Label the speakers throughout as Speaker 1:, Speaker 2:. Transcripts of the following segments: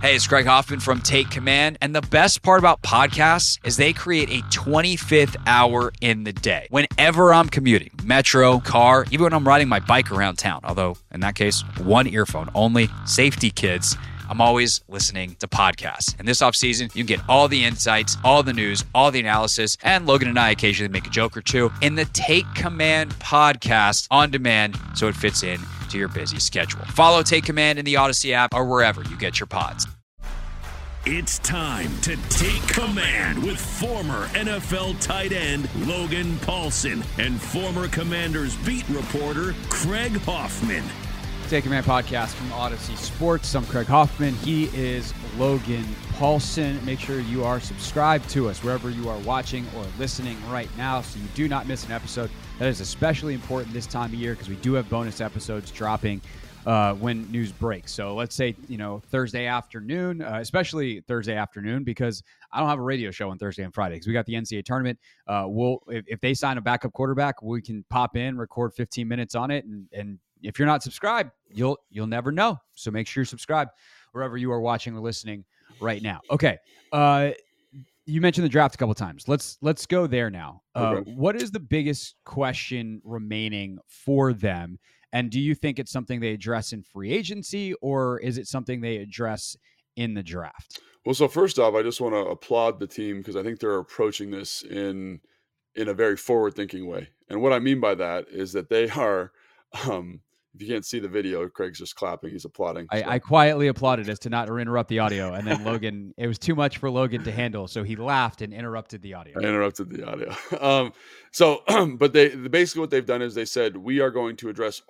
Speaker 1: Hey, it's Craig Hoffman from Take Command. And the best part about podcasts is they create a 25th hour in the day. Whenever I'm commuting, metro, car, even when I'm riding my bike around town, although in that case, one earphone only, safety kids. I'm always listening to podcasts. And this offseason, you can get all the insights, all the news, all the analysis, and Logan and I occasionally make a joke or two in the Take Command podcast on demand so it fits in to your busy schedule. Follow Take Command in the Audacy app or wherever you get your pods.
Speaker 2: It's time to take command with former NFL tight end Logan Paulsen and former Commanders beat reporter Craig Hoffman.
Speaker 3: Take Command podcast from Audacy Sports. I'm Craig Hoffman. He is Logan Paulsen. Make sure you are subscribed to us wherever you are watching or listening right now so you do not miss an episode. That is especially important this time of year because we do have bonus episodes dropping uh, when news breaks. So let's say, you know, Thursday afternoon, uh, especially Thursday afternoon, because I don't have a radio show on Thursday and Friday because we got the NCAA tournament. Uh, we'll if, if, they sign a backup quarterback, we can pop in, record 15 minutes on it, and and if you're not subscribed, you'll you'll never know. So make sure you're subscribed wherever you are watching or listening right now. Okay. Uh, you mentioned the draft a couple times. Let's let's go there now. Uh, okay. What is the biggest question remaining for them? And do you think it's something they address in free agency, or is it something they address in the draft?
Speaker 4: Well, so first off, I just want to applaud the team because I think they're approaching this in in a very forward thinking way. And what I mean by that is that they are um, if you can't see the video, Craig's just clapping. He's applauding.
Speaker 3: I, so. I, quietly applauded as to not interrupt the audio, and then Logan. it was too much for Logan to handle, so he laughed and interrupted the audio.
Speaker 4: I interrupted the audio. Um, so, but they basically what they've done is they said we are going to address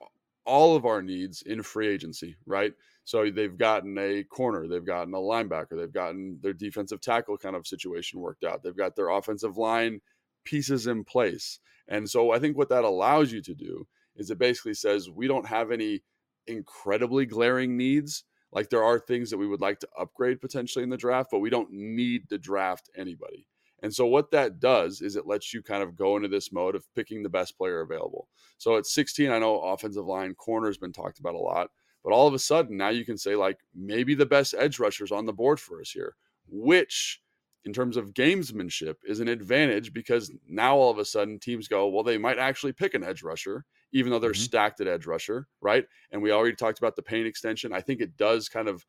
Speaker 4: all of our needs in free agency, right? So they've gotten a corner, they've gotten a linebacker, they've gotten their defensive tackle kind of situation worked out. They've got their offensive line pieces in place. And so I think what that allows you to do is it basically says we don't have any incredibly glaring needs. Like there are things that we would like to upgrade potentially in the draft, but we don't need to draft anybody. And so what that does is it lets you kind of go into this mode of picking the best player available. So at 16, I know offensive line corner has been talked about a lot, but all of a sudden now you can say like maybe the best edge rushers on the board for us here, which in terms of gamesmanship is an advantage because now all of a sudden teams go, well, they might actually pick an edge rusher, even though they're mm-hmm. stacked at edge rusher, right? And we already talked about the Payne extension. I think it does kind of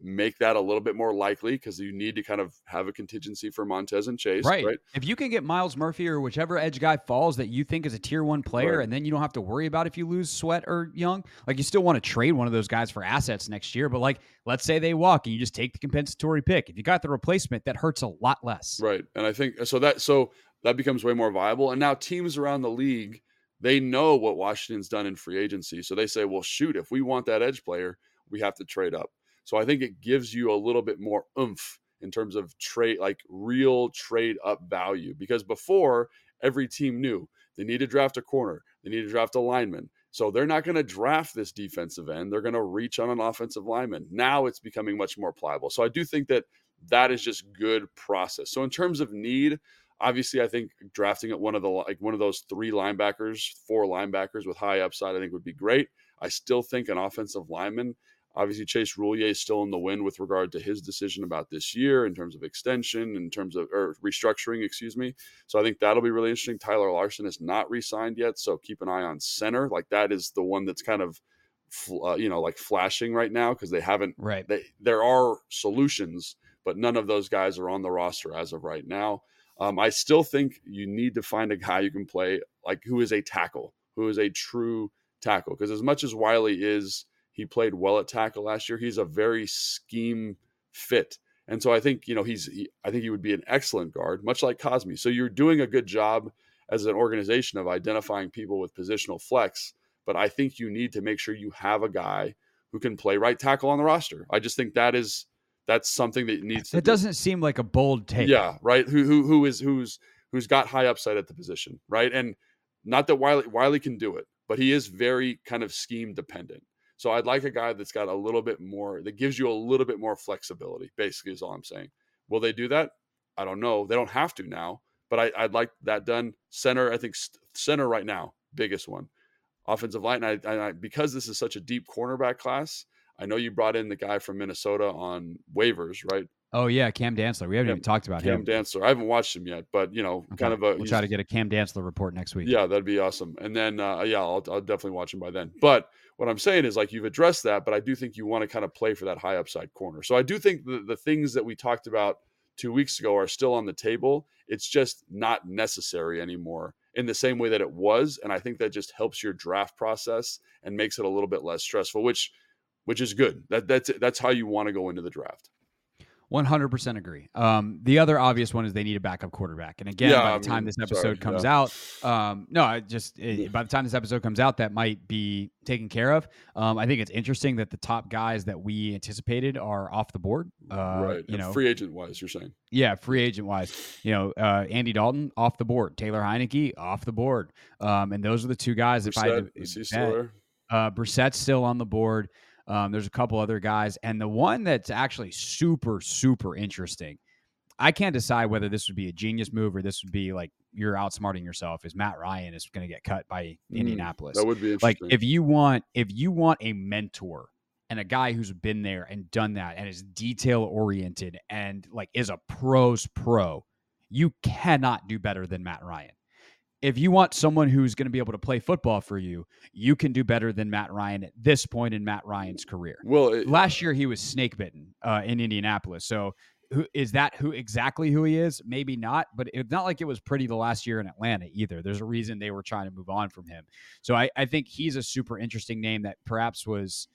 Speaker 4: make that a little bit more likely because you need to kind of have a contingency for Montez and Chase. Right. right.
Speaker 3: If you can get Myles Murphy or whichever edge guy falls that you think is a tier one player, right. and then you don't have to worry about if you lose Sweat or Young, like you still want to trade one of those guys for assets next year. But like, let's say they walk and you just take the compensatory pick. If you got the replacement, that hurts a lot less.
Speaker 4: Right. And I think so that so that becomes way more viable. And now teams around the league, they know what Washington's done in free agency. So they say, well, shoot, if we want that edge player, we have to trade up. So I think it gives you a little bit more oomph in terms of trade, like real trade up value. Because before, every team knew they need to draft a corner, they need to draft a lineman. So they're not going to draft this defensive end. They're going to reach on an offensive lineman. Now it's becoming much more pliable. So I do think that that is just good process. So in terms of need, obviously I think drafting at one of the like one of those three linebackers, four linebackers with high upside, I think would be great. I still think an offensive lineman Obviously, Chase Roullier is still in the wind with regard to his decision about this year in terms of extension, in terms of or restructuring, excuse me. So I think that'll be really interesting. Tyler Larsen is not re-signed yet, so keep an eye on center. Like that is the one that's kind of uh, you know like flashing right now because they haven't.
Speaker 3: Right.
Speaker 4: They, there are solutions, but none of those guys are on the roster as of right now. Um, I still think you need to find a guy you can play like who is a tackle, who is a true tackle. Because as much as Wylie is he played well at tackle last year. He's a very scheme fit. And so I think, you know, he's, he, I think he would be an excellent guard, much like Cosmi. So you're doing a good job as an organization of identifying people with positional flex. But I think you need to make sure you have a guy who can play right tackle on the roster. I just think that is, That's something that needs. to
Speaker 3: It doesn't seem like a bold take.
Speaker 4: Yeah, right. Who who who is who's who's got high upside at the position, right? And not that Wylie Wylie can do it, but he is very kind of scheme dependent. So I'd like a guy that's got a little bit more that gives you a little bit more flexibility. Basically, is all I'm saying. Will they do that? I don't know. They don't have to now, but I, would like that done. Center, I think center right now, biggest one. Offensive line, I, I, because this is such a deep cornerback class. I know you brought in the guy from Minnesota on waivers, right?
Speaker 3: Oh yeah, Cam Dantzler. We haven't even talked about
Speaker 4: Cam
Speaker 3: him.
Speaker 4: Cam Dantzler. I haven't watched him yet, but you know, okay. kind of a.
Speaker 3: We'll try to get a Cam Dantzler report next week.
Speaker 4: Yeah, that'd be awesome. And then, uh, yeah, I'll, I'll definitely watch him by then. But what I'm saying is, like, you've addressed that, but I do think you want to kind of play for that high upside corner. So I do think the the things that we talked about two weeks ago are still on the table. It's just not necessary anymore in the same way that it was, and I think that just helps your draft process and makes it a little bit less stressful, which which is good. That that's that's how you want to go into the draft.
Speaker 3: 100% agree. Um, the other obvious one is they need a backup quarterback. And again, yeah, by the time this episode sorry, comes yeah. out, um, no, I just it, by the time this episode comes out, that might be taken care of. Um, I think it's interesting that the top guys that we anticipated are off the board. Uh,
Speaker 4: right.
Speaker 3: You know,
Speaker 4: free agent wise, you're saying.
Speaker 3: Yeah, free agent wise. You know, uh, Andy Dalton off the board, Taylor Heinicke off the board, um, and those are the two guys.
Speaker 4: Brissett, if I is he still there?
Speaker 3: Uh, Brissett's still on the board. Um, there's a couple other guys, and the one that's actually super, super interesting. I can't decide whether this would be a genius move or this would be like you're outsmarting yourself. Is Matt Ryan is going to get cut by mm, Indianapolis?
Speaker 4: That would be
Speaker 3: like if you want if you want a mentor and a guy who's been there and done that and is detail oriented and like is a pros pro, you cannot do better than Matt Ryan if you want someone who's going to be able to play football for you, you can do better than Matt Ryan at this point in Matt Ryan's career.
Speaker 4: Well, it,
Speaker 3: last year he was snake bitten uh, in Indianapolis. So who is that who exactly who he is? Maybe not, but it's not like it was pretty the last year in Atlanta either. There's a reason they were trying to move on from him. So I, I think he's a super interesting name that perhaps was.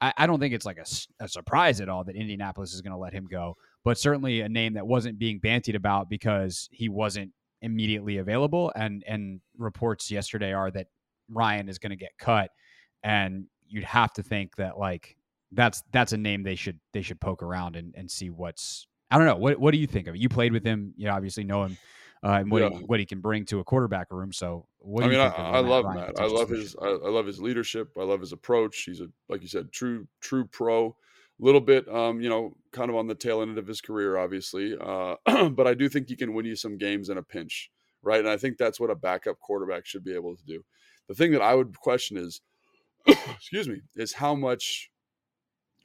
Speaker 3: I, I don't think it's like a, a surprise at all that Indianapolis is going to let him go, but certainly a name that wasn't being bantied about because he wasn't immediately available. And and reports yesterday are that Ryan is going to get cut, and you'd have to think that like that's that's a name they should they should poke around and, and see what's I don't know what what do you think of it? You played with him, you obviously know him. Uh, and what, yeah. he, what he can bring to a quarterback room. So, what I mean, I,
Speaker 4: I love Matt. I love his. I, I, love his leadership. I love his approach. He's a like you said, true true pro little bit, um, you know, kind of on the tail end of his career, obviously. Uh, but I do think he can win you some games in a pinch right? And I think that's what a backup quarterback should be able to do. The thing that I would question is, excuse me, is how much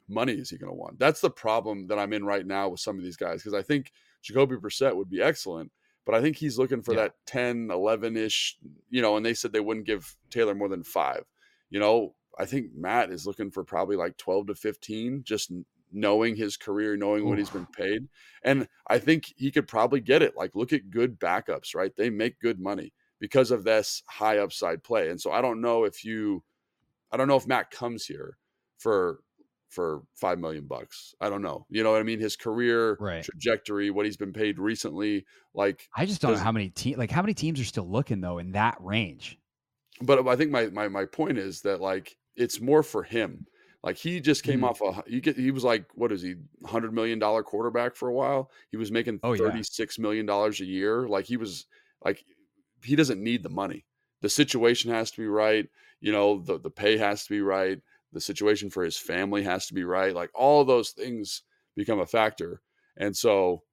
Speaker 4: money is he going to want? That's the problem that I'm in right now with some of these guys because I think Jacoby Brissett would be excellent, but I think he's looking for yeah. that 10, 11 ish, you know, and they said they wouldn't give Taylor more than five. You know, I think Matt is looking for probably like 12 to 15, just knowing his career, knowing what he's been paid. And I think he could probably get it. Like, look at good backups, right? They make good money because of this high upside play. And so I don't know if you, I don't know if Matt comes here for for five million bucks. I don't know. You know what I mean? His career
Speaker 3: right.
Speaker 4: trajectory, what he's been paid recently. Like
Speaker 3: I just don't know how many teams like how many teams are still looking though in that range.
Speaker 4: But uh, I think my my my point is that like it's more for him. Like he just came mm-hmm. off a he get he was like what is he hundred million dollar quarterback for a while. He was making oh, thirty six yeah. million dollars a year. Like he was like he doesn't need the money. The situation has to be right. You know the the pay has to be right. The situation for his family has to be right. Like all those things become a factor. And so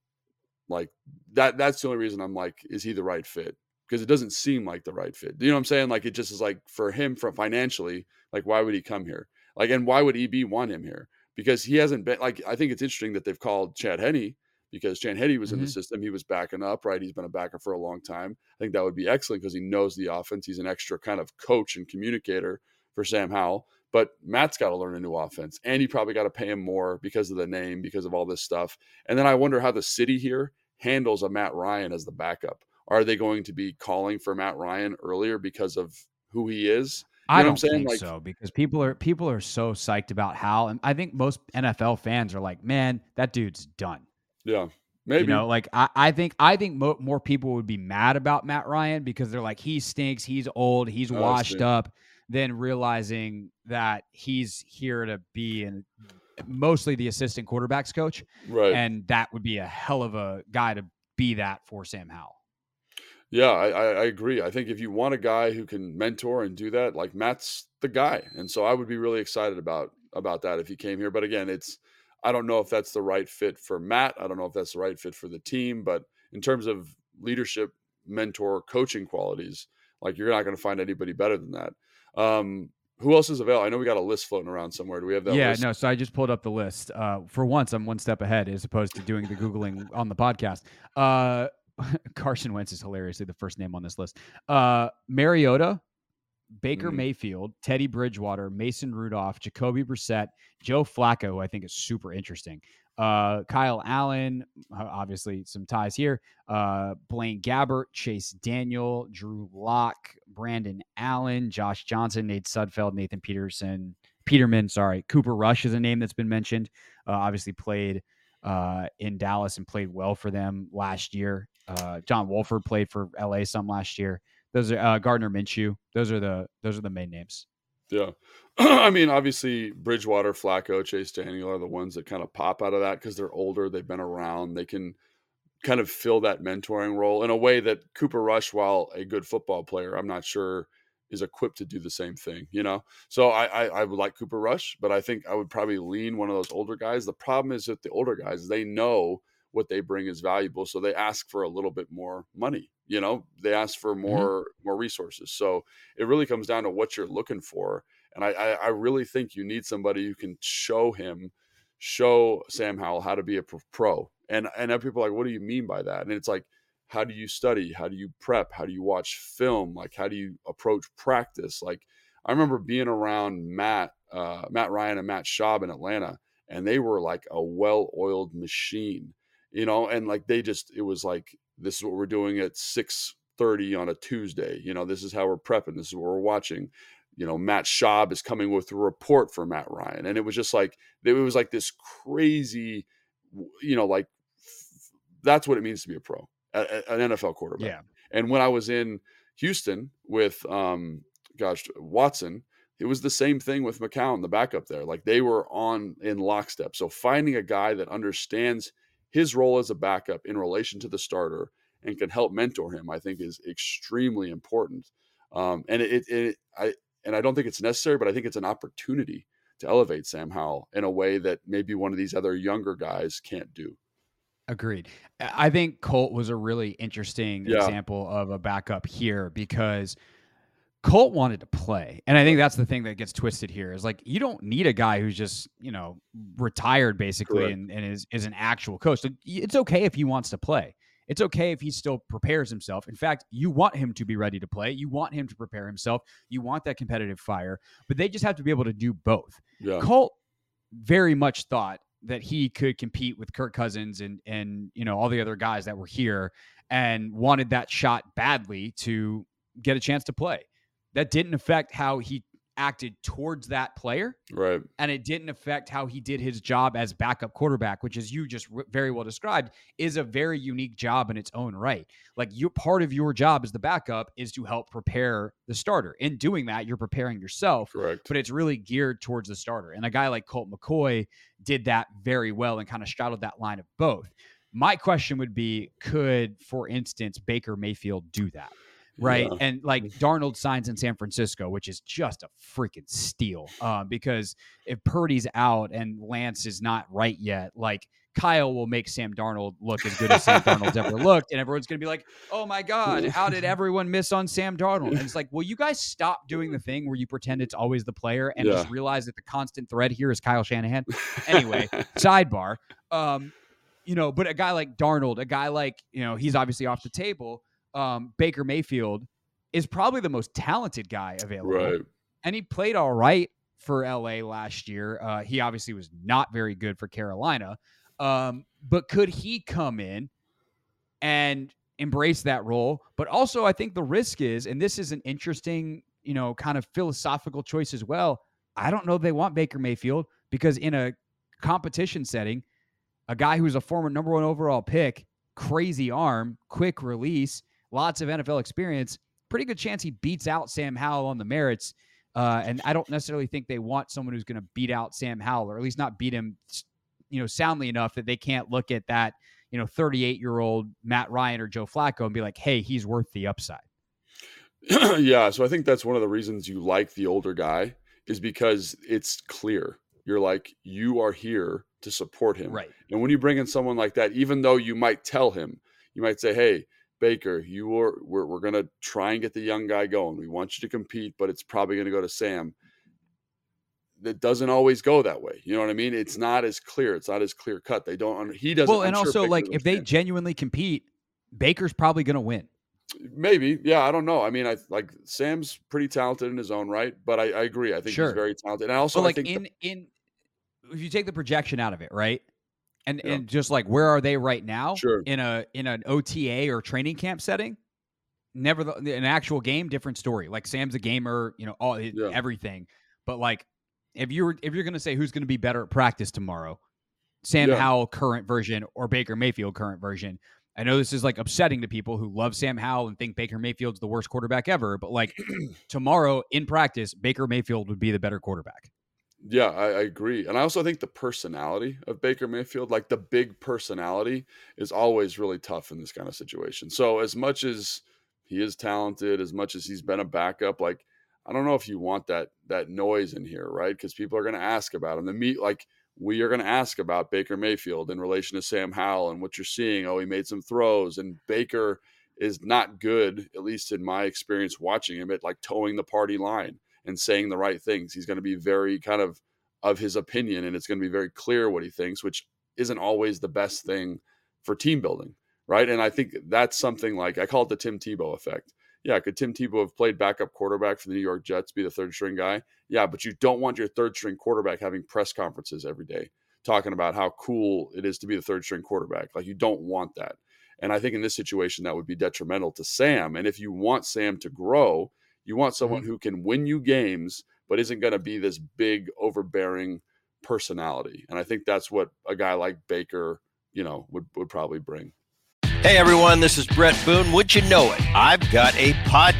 Speaker 4: like that that's the only reason I'm like is he the right fit? Because it doesn't seem like the right fit. You know what I'm saying? Like it just is like for him for financially, like why would he come here? Like, and why would EB want him here? Because he hasn't been like I think it's interesting that they've called Chad Henne because Chad Henne was mm-hmm. in the mm-hmm. system. He was backing up, right? He's been a backer for a long time. I think that would be excellent because he knows the offense. He's an extra kind of coach and communicator for Sam Howell. But Matt's got to learn a new offense, and you probably got to pay him more because of the name, because of all this stuff. And then I wonder how the city here handles a Matt Ryan as the backup. Are they going to be calling for Matt Ryan earlier because of who he is?
Speaker 3: I don't think like, so because people are people are so psyched about Hal, and I think most NFL fans are like, "Man, that dude's done."
Speaker 4: Yeah, maybe.
Speaker 3: You know, like I, I think I think mo- more people would be mad about Matt Ryan because they're like, he stinks, he's old, he's washed up, than realizing that he's here to be an mostly the assistant quarterbacks coach,
Speaker 4: Right.
Speaker 3: and that would be a hell of a guy to be that for Sam Howell.
Speaker 4: Yeah, I, I, I agree. I think if you want a guy who can mentor and do that, like Matt's the guy, and so I would be really excited about about that if he came here. But again, it's I don't know if that's the right fit for Matt. I don't know if that's the right fit for the team. But in terms of leadership, mentor, coaching qualities, like you're not going to find anybody better than that. Um, who else is available? I know we got a list floating around somewhere. Do we have that?
Speaker 3: yeah,
Speaker 4: list?
Speaker 3: no. So I just pulled up the list. Uh, for once, I'm one step ahead as opposed to doing the googling on the podcast. Uh, Carson Wentz is hilariously the first name on this list. Uh, Mariota, Baker
Speaker 4: Mhm.
Speaker 3: Mayfield, Teddy Bridgewater, Mason Rudolph, Jacoby Brissett, Joe Flacco, who I think is super interesting. Uh, Kyle Allen, obviously some ties here. Uh, Blaine Gabbert, Chase Daniel, Drew Lock, Brandon Allen, Josh Johnson, Nate Sudfeld, Nathan Peterson, Peterman. Sorry, Cooper Rush is a name that's been mentioned. Uh, obviously played uh, in Dallas and played well for them last year. Uh, John Wolford played for LA some last year. Those are uh, Gardner Minshew. Those are the those are the main names.
Speaker 4: Yeah. I mean, obviously, Bridgewater, Flacco, Chase Daniel are the ones that kind of pop out of that because they're older, they've been around, they can kind of fill that mentoring role in a way that Cooper Rush, while a good football player, I'm not sure is equipped to do the same thing, you know? So I, I, I would like Cooper Rush, but I think I would probably lean one of those older guys. The problem is with the older guys, they know what they bring is valuable. So they ask for a little bit more money, you know, they ask for more, more resources. So it really comes down to what you're looking for. And I, I, I really think you need somebody who can show him, show Sam Howell how to be a pro-. And and people are like, what do you mean by that? And it's like, how do you study? How do you prep? How do you watch film? Like, how do you approach practice? Like, I remember being around Matt, uh, Matt Ryan and Matt Schaub in Atlanta, and they were like a well-oiled machine, you know. And like they just, it was like, this is what we're doing at six thirty on a Tuesday. You know, this is how we're prepping. This is what we're watching you know, Matt Schaub is coming with a report for Matt Ryan. And it was just like, it was like this crazy, you know, like that's what it means to be a pro, a- a- an NFL quarterback.
Speaker 3: Yeah.
Speaker 4: And when I was in Houston with, um, gosh, Watson, it was the same thing with McCown, the backup there. Like they were on in lockstep. So finding a guy that understands his role as a backup in relation to the starter and can help mentor him, I think is extremely important. Um, and it, it, I, and I don't think it's necessary, but I think it's an opportunity to elevate Sam Howell in a way that maybe one of these other younger guys can't do.
Speaker 3: Agreed. I I think Colt was a really interesting
Speaker 4: Yeah.
Speaker 3: example of a backup here because Colt wanted to play. And I think that's the thing that gets twisted here is like you don't need a guy who's just, you know, retired basically
Speaker 4: Correct.
Speaker 3: and, and is, is an actual coach. Like, It's okay if he wants to play. It's okay if he still prepares himself. In fact, you want him to be ready to play. You want him to prepare himself. You want that competitive fire, but they just have to be able to do both.
Speaker 4: Yeah.
Speaker 3: Colt very much thought that he could compete with Kirk Cousins and and you know all the other guys that were here and wanted that shot badly to get a chance to play. That didn't affect how he acted towards that player
Speaker 4: Right.
Speaker 3: and it didn't affect how he did his job as backup quarterback, which as you just very well described is a very unique job in its own right. Like you part of your job as the backup is to help prepare the starter. In doing that, you're preparing yourself
Speaker 4: Correct.
Speaker 3: but it's really geared towards the starter. And a guy like Colt McCoy did that very well and kind of straddled that line of both. My question would be could, for instance, Baker Mayfield do that? Right.
Speaker 4: Yeah.
Speaker 3: And like Darnold signs in San Francisco, which is just a freaking steal. Um, because if Purdy's out and Lance is not right yet, like Kyle will make Sam Darnold look as good as Sam Darnold's ever looked. And everyone's going to be like, oh my God, how did everyone miss on Sam Darnold? And it's like, will you guys stop doing the thing where you pretend it's always the player and just realize that the constant thread here is Kyle Shanahan? Anyway, sidebar. Um, you know, but a guy like Darnold, a guy like, you know, he's obviously off the table. Um, Baker Mayfield is probably the most talented guy available
Speaker 4: right.
Speaker 3: and he played all right for LA last year. Uh, he obviously was not very good for Carolina, um, but could he come in and embrace that role? But also, I think the risk is, and this is an interesting, you know, kind of philosophical choice as well. I don't know they want Baker Mayfield because in a competition setting, a guy who's a former number one overall pick, crazy arm, quick release, lots of NFL experience, pretty good chance he beats out Sam Howell on the merits Uh, and I don't necessarily think they want someone who's going to beat out Sam Howell, or at least not beat him, you know, soundly enough that they can't look at that, you know, 38 year old Matt Ryan or Joe Flacco and be like, hey, he's worth the upside.
Speaker 4: yeah, so I think that's one of the reasons you like the older guy is because it's clear. You're like you are here to support him.
Speaker 3: Right.
Speaker 4: And when you bring in someone like that, even though you might tell him, you might say, "Hey, Baker, you are we're, we're going to try and get the young guy going. We want you to compete, but it's probably going to go to Sam." That doesn't always go that way. You know what I mean? It's not as clear. It's not as clear cut. They don't. He doesn't.
Speaker 3: Well, and
Speaker 4: I'm
Speaker 3: also
Speaker 4: Baker
Speaker 3: like if they
Speaker 4: understands.
Speaker 3: genuinely compete, Baker's probably going to win.
Speaker 4: Maybe, yeah, I don't know. I mean, I like Sam's pretty talented in his own right, but I, I agree. I think
Speaker 3: Sure.
Speaker 4: he's very talented. And I also
Speaker 3: So like in
Speaker 4: the-
Speaker 3: in if you take the projection out of it, right? And
Speaker 4: Yeah.
Speaker 3: and just like where are they right now
Speaker 4: Sure.
Speaker 3: in a in an OTA or training camp setting? Never the, an actual game, different story. Like Sam's a gamer, you know, all eh,
Speaker 4: Yeah.
Speaker 3: everything. But like if you're if you're going to say who's going to be better at practice tomorrow, Sam
Speaker 4: Yeah.
Speaker 3: Howell current version or Baker Mayfield current version. I know this is like upsetting to people who love Sam Howell and think Baker Mayfield's the worst quarterback ever, but like tomorrow in practice, Baker Mayfield would be the better quarterback.
Speaker 4: Yeah, I, I agree. And I also think the personality of Baker Mayfield, like the big personality, is always really tough in this kind of situation. So as much as he is talented, as much as he's been a backup, like I don't know if you want that that noise in here, right? Because people are going to ask about him. The meet like we are going to ask about Baker Mayfield in relation to Sam Howell and what you're seeing. Oh, he made some throws, and Baker is not good, at least in my experience watching him, at like toeing the party line and saying the right things. He's going to be very kind of of his opinion, and it's going to be very clear what he thinks, which isn't always the best thing for team building, right? And I think that's something like I call it the Tim Tebow effect. Yeah, could Tim Tebow have played backup quarterback for the New York Jets, be the third string guy? Yeah, but you don't want your third string quarterback having press conferences every day talking about how cool it is to be the third string quarterback. Like you don't want that. And I think in this situation that would be detrimental to Sam. And if you want Sam to grow, you want mm-hmm. someone who can win you games, but isn't going to be this big, overbearing personality. And I think that's what a guy like Baker, you know, would would probably bring.
Speaker 5: Hey everyone, this is Bret Boone. Would you know it? I've got a podcast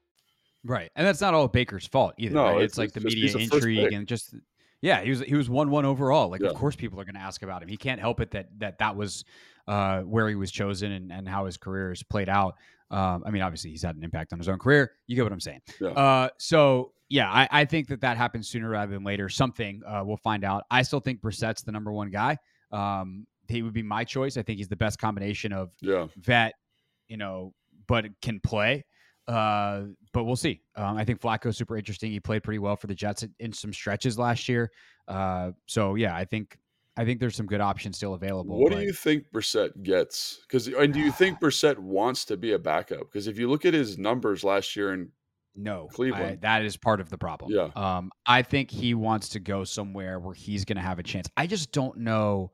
Speaker 3: Right. And that's not all Baker's fault either.
Speaker 4: No,
Speaker 3: right?
Speaker 4: it's-
Speaker 3: It's, like
Speaker 4: it's
Speaker 3: the media
Speaker 4: he's a first
Speaker 3: intrigue and just yeah, he was he was one one overall. Like
Speaker 4: Yeah.
Speaker 3: of course people are going to ask about him. He can't help it that that that was uh, where he was chosen and, and how his career has played out. Um, I mean, obviously he's had an impact on his own career. You get what I'm saying.
Speaker 4: Yeah.
Speaker 3: Uh, so yeah, I, I think that that happens sooner rather than later. Something uh, we'll find out. I still think Brissett's the number one guy. Um, he would be my choice. I think he's the best combination of
Speaker 4: Yeah.
Speaker 3: vet, you know, but can play. Uh, but we'll see. Um, I think Flacco's super interesting. He played pretty well for the Jets in, some stretches last year. Uh, so yeah, I think I think there's some good options still available.
Speaker 4: What
Speaker 3: but-
Speaker 4: do you think Brissett gets? Because and do you think Brissett wants to be a backup? Because if you look at his numbers last year and
Speaker 3: No,
Speaker 4: Cleveland.
Speaker 3: I- that is part of the problem.
Speaker 4: Yeah.
Speaker 3: Um, I think he wants to go somewhere where he's going to have a chance. I just don't know,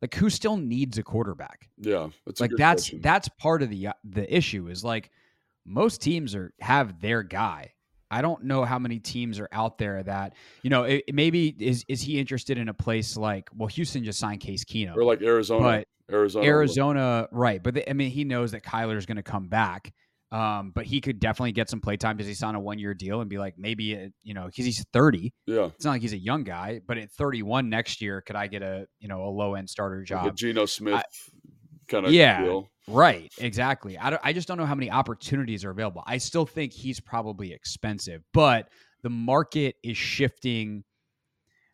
Speaker 3: like, who still needs a quarterback?
Speaker 4: yeah, that's
Speaker 3: like that's
Speaker 4: question.
Speaker 3: that's part of the uh, the issue is like most teams are have their guy. I don't know how many teams are out there that you know. It, it maybe is is he interested in a place like well, Houston just signed Case Keenum,
Speaker 4: or like Arizona, Arizona,
Speaker 3: Arizona, right? But the, I mean, he knows that Kyler Kyler's going to come back. Um, but he could definitely get some play time. Does he sign a one year deal and be like maybe uh, you know because he's thirty?
Speaker 4: yeah,
Speaker 3: It's not like he's a young guy, but at thirty one next year, could I get a you know a low end starter job?
Speaker 4: a Geno Smith kind of
Speaker 3: Yeah.
Speaker 4: deal.
Speaker 3: Right, exactly. I, don't, I just don't know how many opportunities are available. I still think he's probably expensive, but the market is shifting.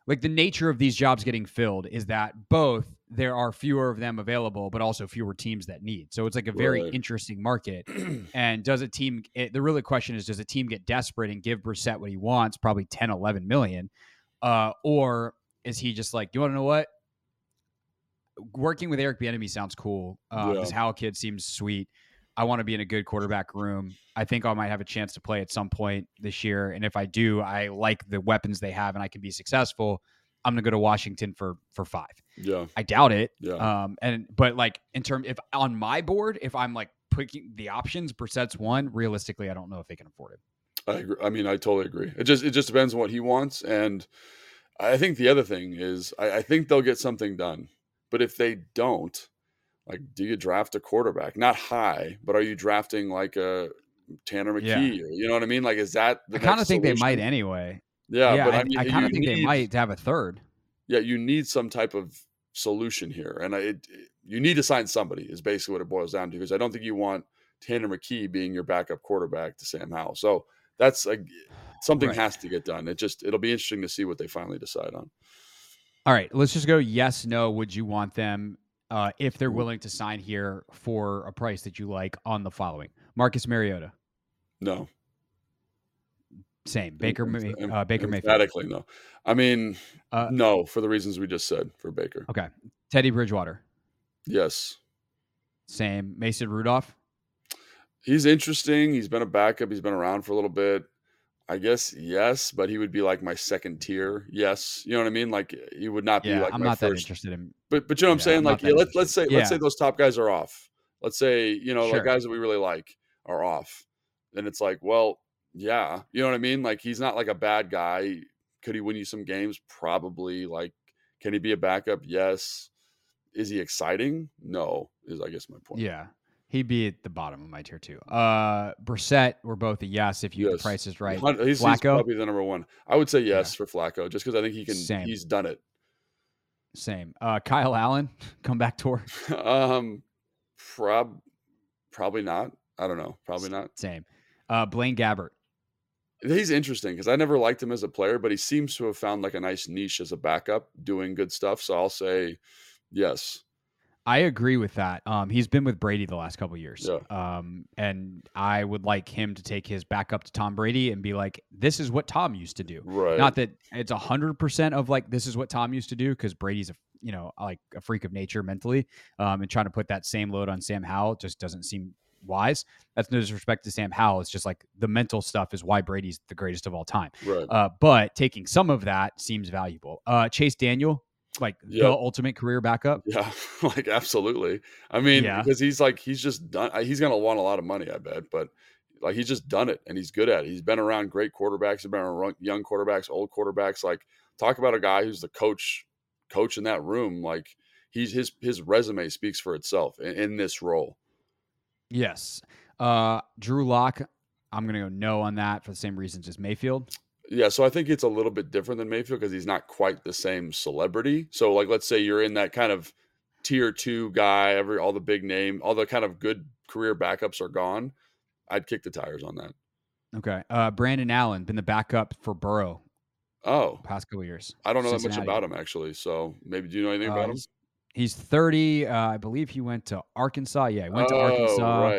Speaker 3: Like the nature of these jobs getting filled is that both there are fewer of them available, but also fewer teams that need. So it's like a very
Speaker 4: Right.
Speaker 3: interesting market. and does a team, it, the really question is, does a team get desperate and give Brissett what he wants, probably 10, 11 million? Uh, or is he just like, you want to know what? Working with Eric Bieniemy sounds cool. Uh,
Speaker 4: Yeah.
Speaker 3: This Howell kid seems sweet. I want to be in a good quarterback room. I think I might have a chance to play at some point this year. And if I do, I like the weapons they have and I can be successful. I'm gonna go to Washington for for five.
Speaker 4: Yeah.
Speaker 3: I doubt it.
Speaker 4: Yeah.
Speaker 3: Um, and but like in terms, if on my board, if I'm like picking the options, Brissett's one. Realistically, I don't know if they can afford it.
Speaker 4: I agree. I mean, I totally agree. It just it just depends on what he wants, and I think the other thing is I, I think they'll get something done. But if they don't, like, do you draft a quarterback? Not high, but are you drafting like a Tanner
Speaker 3: Yeah.
Speaker 4: McKee? Or, you know what I mean? Like, is that the
Speaker 3: I kind of think they might anyway.
Speaker 4: Yeah,
Speaker 3: Yeah,
Speaker 4: but
Speaker 3: I,
Speaker 4: I, mean,
Speaker 3: I kind of think they
Speaker 4: need-
Speaker 3: might have a third.
Speaker 4: Yeah, you need some type of solution here, and I, it, you need to sign somebody. Is basically what it boils down to. Because I don't think you want Tanner McKee being your backup quarterback to Sam Howell. So that's like something
Speaker 3: Right.
Speaker 4: has to get done. It just it'll be interesting to see what they finally decide on.
Speaker 3: All right, let's just go yes, no. Would you want them uh, if they're willing to sign here for a price that you like on the following? Marcus Mariota,
Speaker 4: No,
Speaker 3: same. Baker, uh, Baker Mayfield.
Speaker 4: emphatically no. I mean,
Speaker 3: Uh,
Speaker 4: no for the reasons we just said for Baker.
Speaker 3: Okay, Teddy Bridgewater,
Speaker 4: Yes,
Speaker 3: same. Mason Rudolph,
Speaker 4: he's interesting. He's been a backup. He's been around for a little bit. I guess yes, but he would be like my second tier. Yes, you know what I mean. Like he would not be
Speaker 3: yeah,
Speaker 4: like
Speaker 3: I'm not that interested in.
Speaker 4: But but you know what I'm
Speaker 3: Yeah,
Speaker 4: saying?
Speaker 3: I'm
Speaker 4: Like yeah, let's let's say
Speaker 3: interested.
Speaker 4: let's say those top guys are off. Let's say you know
Speaker 3: Sure.
Speaker 4: like guys that we really like are off. Then it's like, well, yeah, you know what I mean? Like he's not like a bad guy. Could he win you some games? Probably. Like, can he be a backup? Yes. Is he exciting? No. Is I guess my point.
Speaker 3: Yeah, he'd be at the bottom of my tier two. Uh, Brissett, we're both a yes if you the price is right.
Speaker 4: He's, he's
Speaker 3: Flacco?
Speaker 4: probably the number one. I would say yes for Flacco, just because I think he can.
Speaker 3: Same.
Speaker 4: He's done it.
Speaker 3: Same. Uh, Kyle Allen, comeback tour.
Speaker 4: um, prob, probably not. I don't know. Probably not.
Speaker 3: Same. Uh, Blaine Gabbert.
Speaker 4: He's interesting because I never liked him as a player, but he seems to have found like a nice niche as a backup, doing good stuff. So I'll say yes.
Speaker 3: I agree with that. Um, he's been with Brady the last couple years.
Speaker 4: Yeah.
Speaker 3: Um, and I would like him to take his backup to Tom Brady and be like, "This is what Tom used to do."
Speaker 4: Right.
Speaker 3: Not that it's a hundred percent of like this is what Tom used to do because Brady's a you know like a freak of nature mentally, um, and trying to put that same load on Sam Howell just doesn't seem wise. That's no disrespect to Sam Howell. It's just like the mental stuff is why Brady's the greatest of all time.
Speaker 4: right.
Speaker 3: Uh, but taking some of that seems valuable. Uh, Chase Daniel, like the ultimate career backup.
Speaker 4: yeah. like absolutely. I mean,
Speaker 3: Yeah.
Speaker 4: because he's like he's just done. He's gonna want a lot of money, I bet. But like he's just done it, and he's good at it. He's been around great quarterbacks. He's been around young quarterbacks, old quarterbacks. Like talk about a guy who's the coach, coach in that room. Like he's his his resume speaks for itself in, in this role.
Speaker 3: Yes. Uh, Drew Lock, I'm to go no on that for the same reasons as Mayfield.
Speaker 4: Yeah, so I think it's a little bit different than Mayfield because he's not quite the same celebrity. So, like, let's say you're in that kind of tier two guy, every all the big name, all the kind of good career backups are gone. I'd kick the tires on that.
Speaker 3: Okay. Uh, Brandon Allen, been the backup for Burrow
Speaker 4: Oh,
Speaker 3: past couple years.
Speaker 4: I don't know that much about him actually. So maybe do you know anything
Speaker 3: Uh,
Speaker 4: about him?
Speaker 3: he's, he's 30. Uh, I believe he went to Arkansas. Yeah, he went to
Speaker 4: oh,
Speaker 3: Arkansas.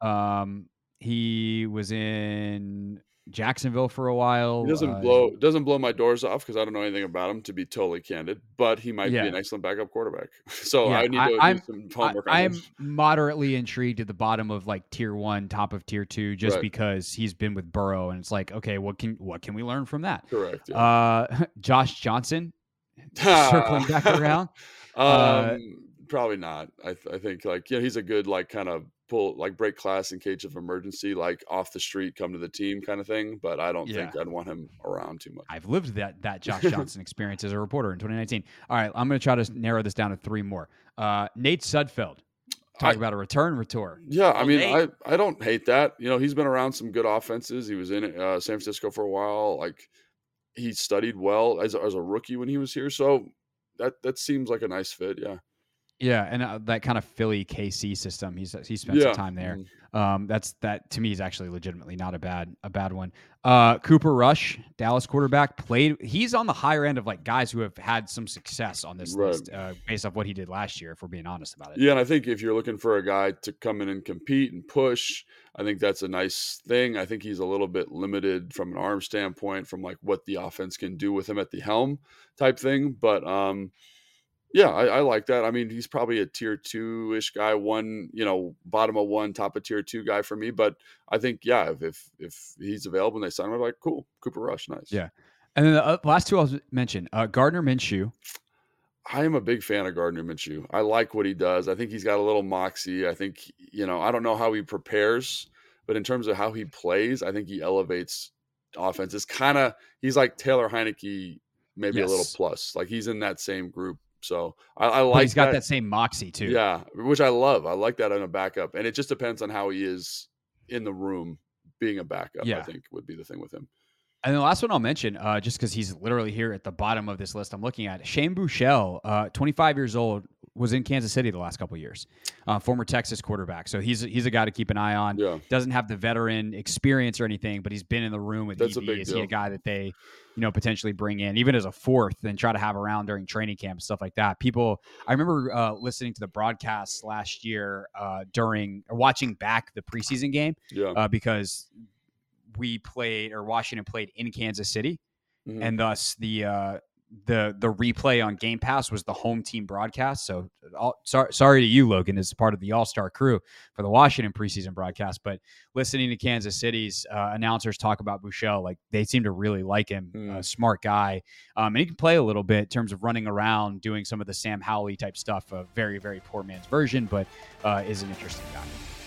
Speaker 4: right.
Speaker 3: Um, he was in Jacksonville for a while.
Speaker 4: He doesn't
Speaker 3: uh,
Speaker 4: blow doesn't blow my doors off because I don't know anything about him to be totally candid. But he might
Speaker 3: Yeah.
Speaker 4: be an excellent backup quarterback. So
Speaker 3: Yeah,
Speaker 4: I need to
Speaker 3: I'm-
Speaker 4: do some
Speaker 3: I,
Speaker 4: homework on
Speaker 3: I'm
Speaker 4: him.
Speaker 3: moderately intrigued at the bottom of like tier one, top of tier two, just
Speaker 4: Right.
Speaker 3: because he's been with Burrow, and it's like, okay, what can what can we learn from that?
Speaker 4: Correct. Yeah.
Speaker 3: Uh, Josh Johnson, circling back around.
Speaker 4: Um,
Speaker 3: Uh,
Speaker 4: probably not. I, th- I think like yeah, he's a good like kind of pull like break class in case of emergency, like off the street, come to the team kind of thing. But I don't think I'd want him around too much.
Speaker 3: I've lived that that Josh Johnson experience as a reporter in 2019. All right, I'm going to try to narrow this down to three more. Uh, Nate Sudfeld, talk
Speaker 4: I-
Speaker 3: about a return retour.
Speaker 4: Yeah, I mean,
Speaker 1: Nate-
Speaker 4: I, I don't hate that. You know, he's been around some good offenses. He was in uh, San Francisco for a while. Like he studied well as as a rookie when he was here. So that that seems like a nice fit. Yeah.
Speaker 3: Yeah, and uh, that kind of Philly KC system. He's he spent
Speaker 4: yeah.
Speaker 3: some time there.
Speaker 4: Mhm.
Speaker 3: Um, that's that to me is actually legitimately not a bad a bad one. Uh, Cooper Rush, Dallas quarterback, played. He's on the higher end of like guys who have had some success on this
Speaker 4: Right.
Speaker 3: list, uh, based off what he did last year. If we're being honest about it.
Speaker 4: Yeah, and I think if you're looking for a guy to come in and compete and push, I think that's a nice thing. I think he's a little bit limited from an arm standpoint, from like what the offense can do with him at the helm type thing. But um, yeah, I, I like that. I mean, he's probably a tier two ish guy, one you know, bottom of one, top of tier two guy for me. But I think yeah, if if, if he's available and they sign him, I'm like, cool, Cooper Rush, nice.
Speaker 3: Yeah. And then the uh, last two I'll mention uh, Gardner Minshew.
Speaker 4: I am a big fan of Gardner Minshew. I like what he does. I think he's got a little moxie. I think, you know, I don't know how he prepares, but in terms of how he plays, I think he elevates offenses. Kind of, he's like Taylor Heinicke, maybe yes. a little plus. Like he's in that same group. So I, I like. But
Speaker 3: he's got that. that same moxie too.
Speaker 4: Yeah, which I love. I like that on a backup, and it just depends on how he is in the room being a backup. Yeah. I think would be the thing with him.
Speaker 3: And the last one I'll mention, uh, just because he's literally here at the bottom of this list I'm looking at, Shane Buechele, uh, 25 years old, was in Kansas City the last couple years, uh, former Texas quarterback. So he's he's a guy to keep an eye on.
Speaker 4: Yeah.
Speaker 3: Doesn't have the veteran experience or anything, but he's been in the room with That's EB. Is deal. he a guy that they, you know, potentially bring in even as a fourth and try to have around during training camp and stuff like that? People, I remember uh, listening to the broadcasts last year uh, during or watching back the preseason game,
Speaker 4: yeah. Uh,
Speaker 3: because we played or Washington played in Kansas City, mm-hmm. and thus the uh, the the replay on Game Pass was the home team broadcast. So, all, sorry, sorry to you, Logan, as part of the All Star crew for the Washington preseason broadcast. But listening to Kansas City's uh, announcers talk about Buechele, like they seem to really like him, mm. a smart guy, um, and he can play a little bit in terms of running around, doing some of the Sam Howley type stuff. A very very poor man's version, but uh, is an interesting guy.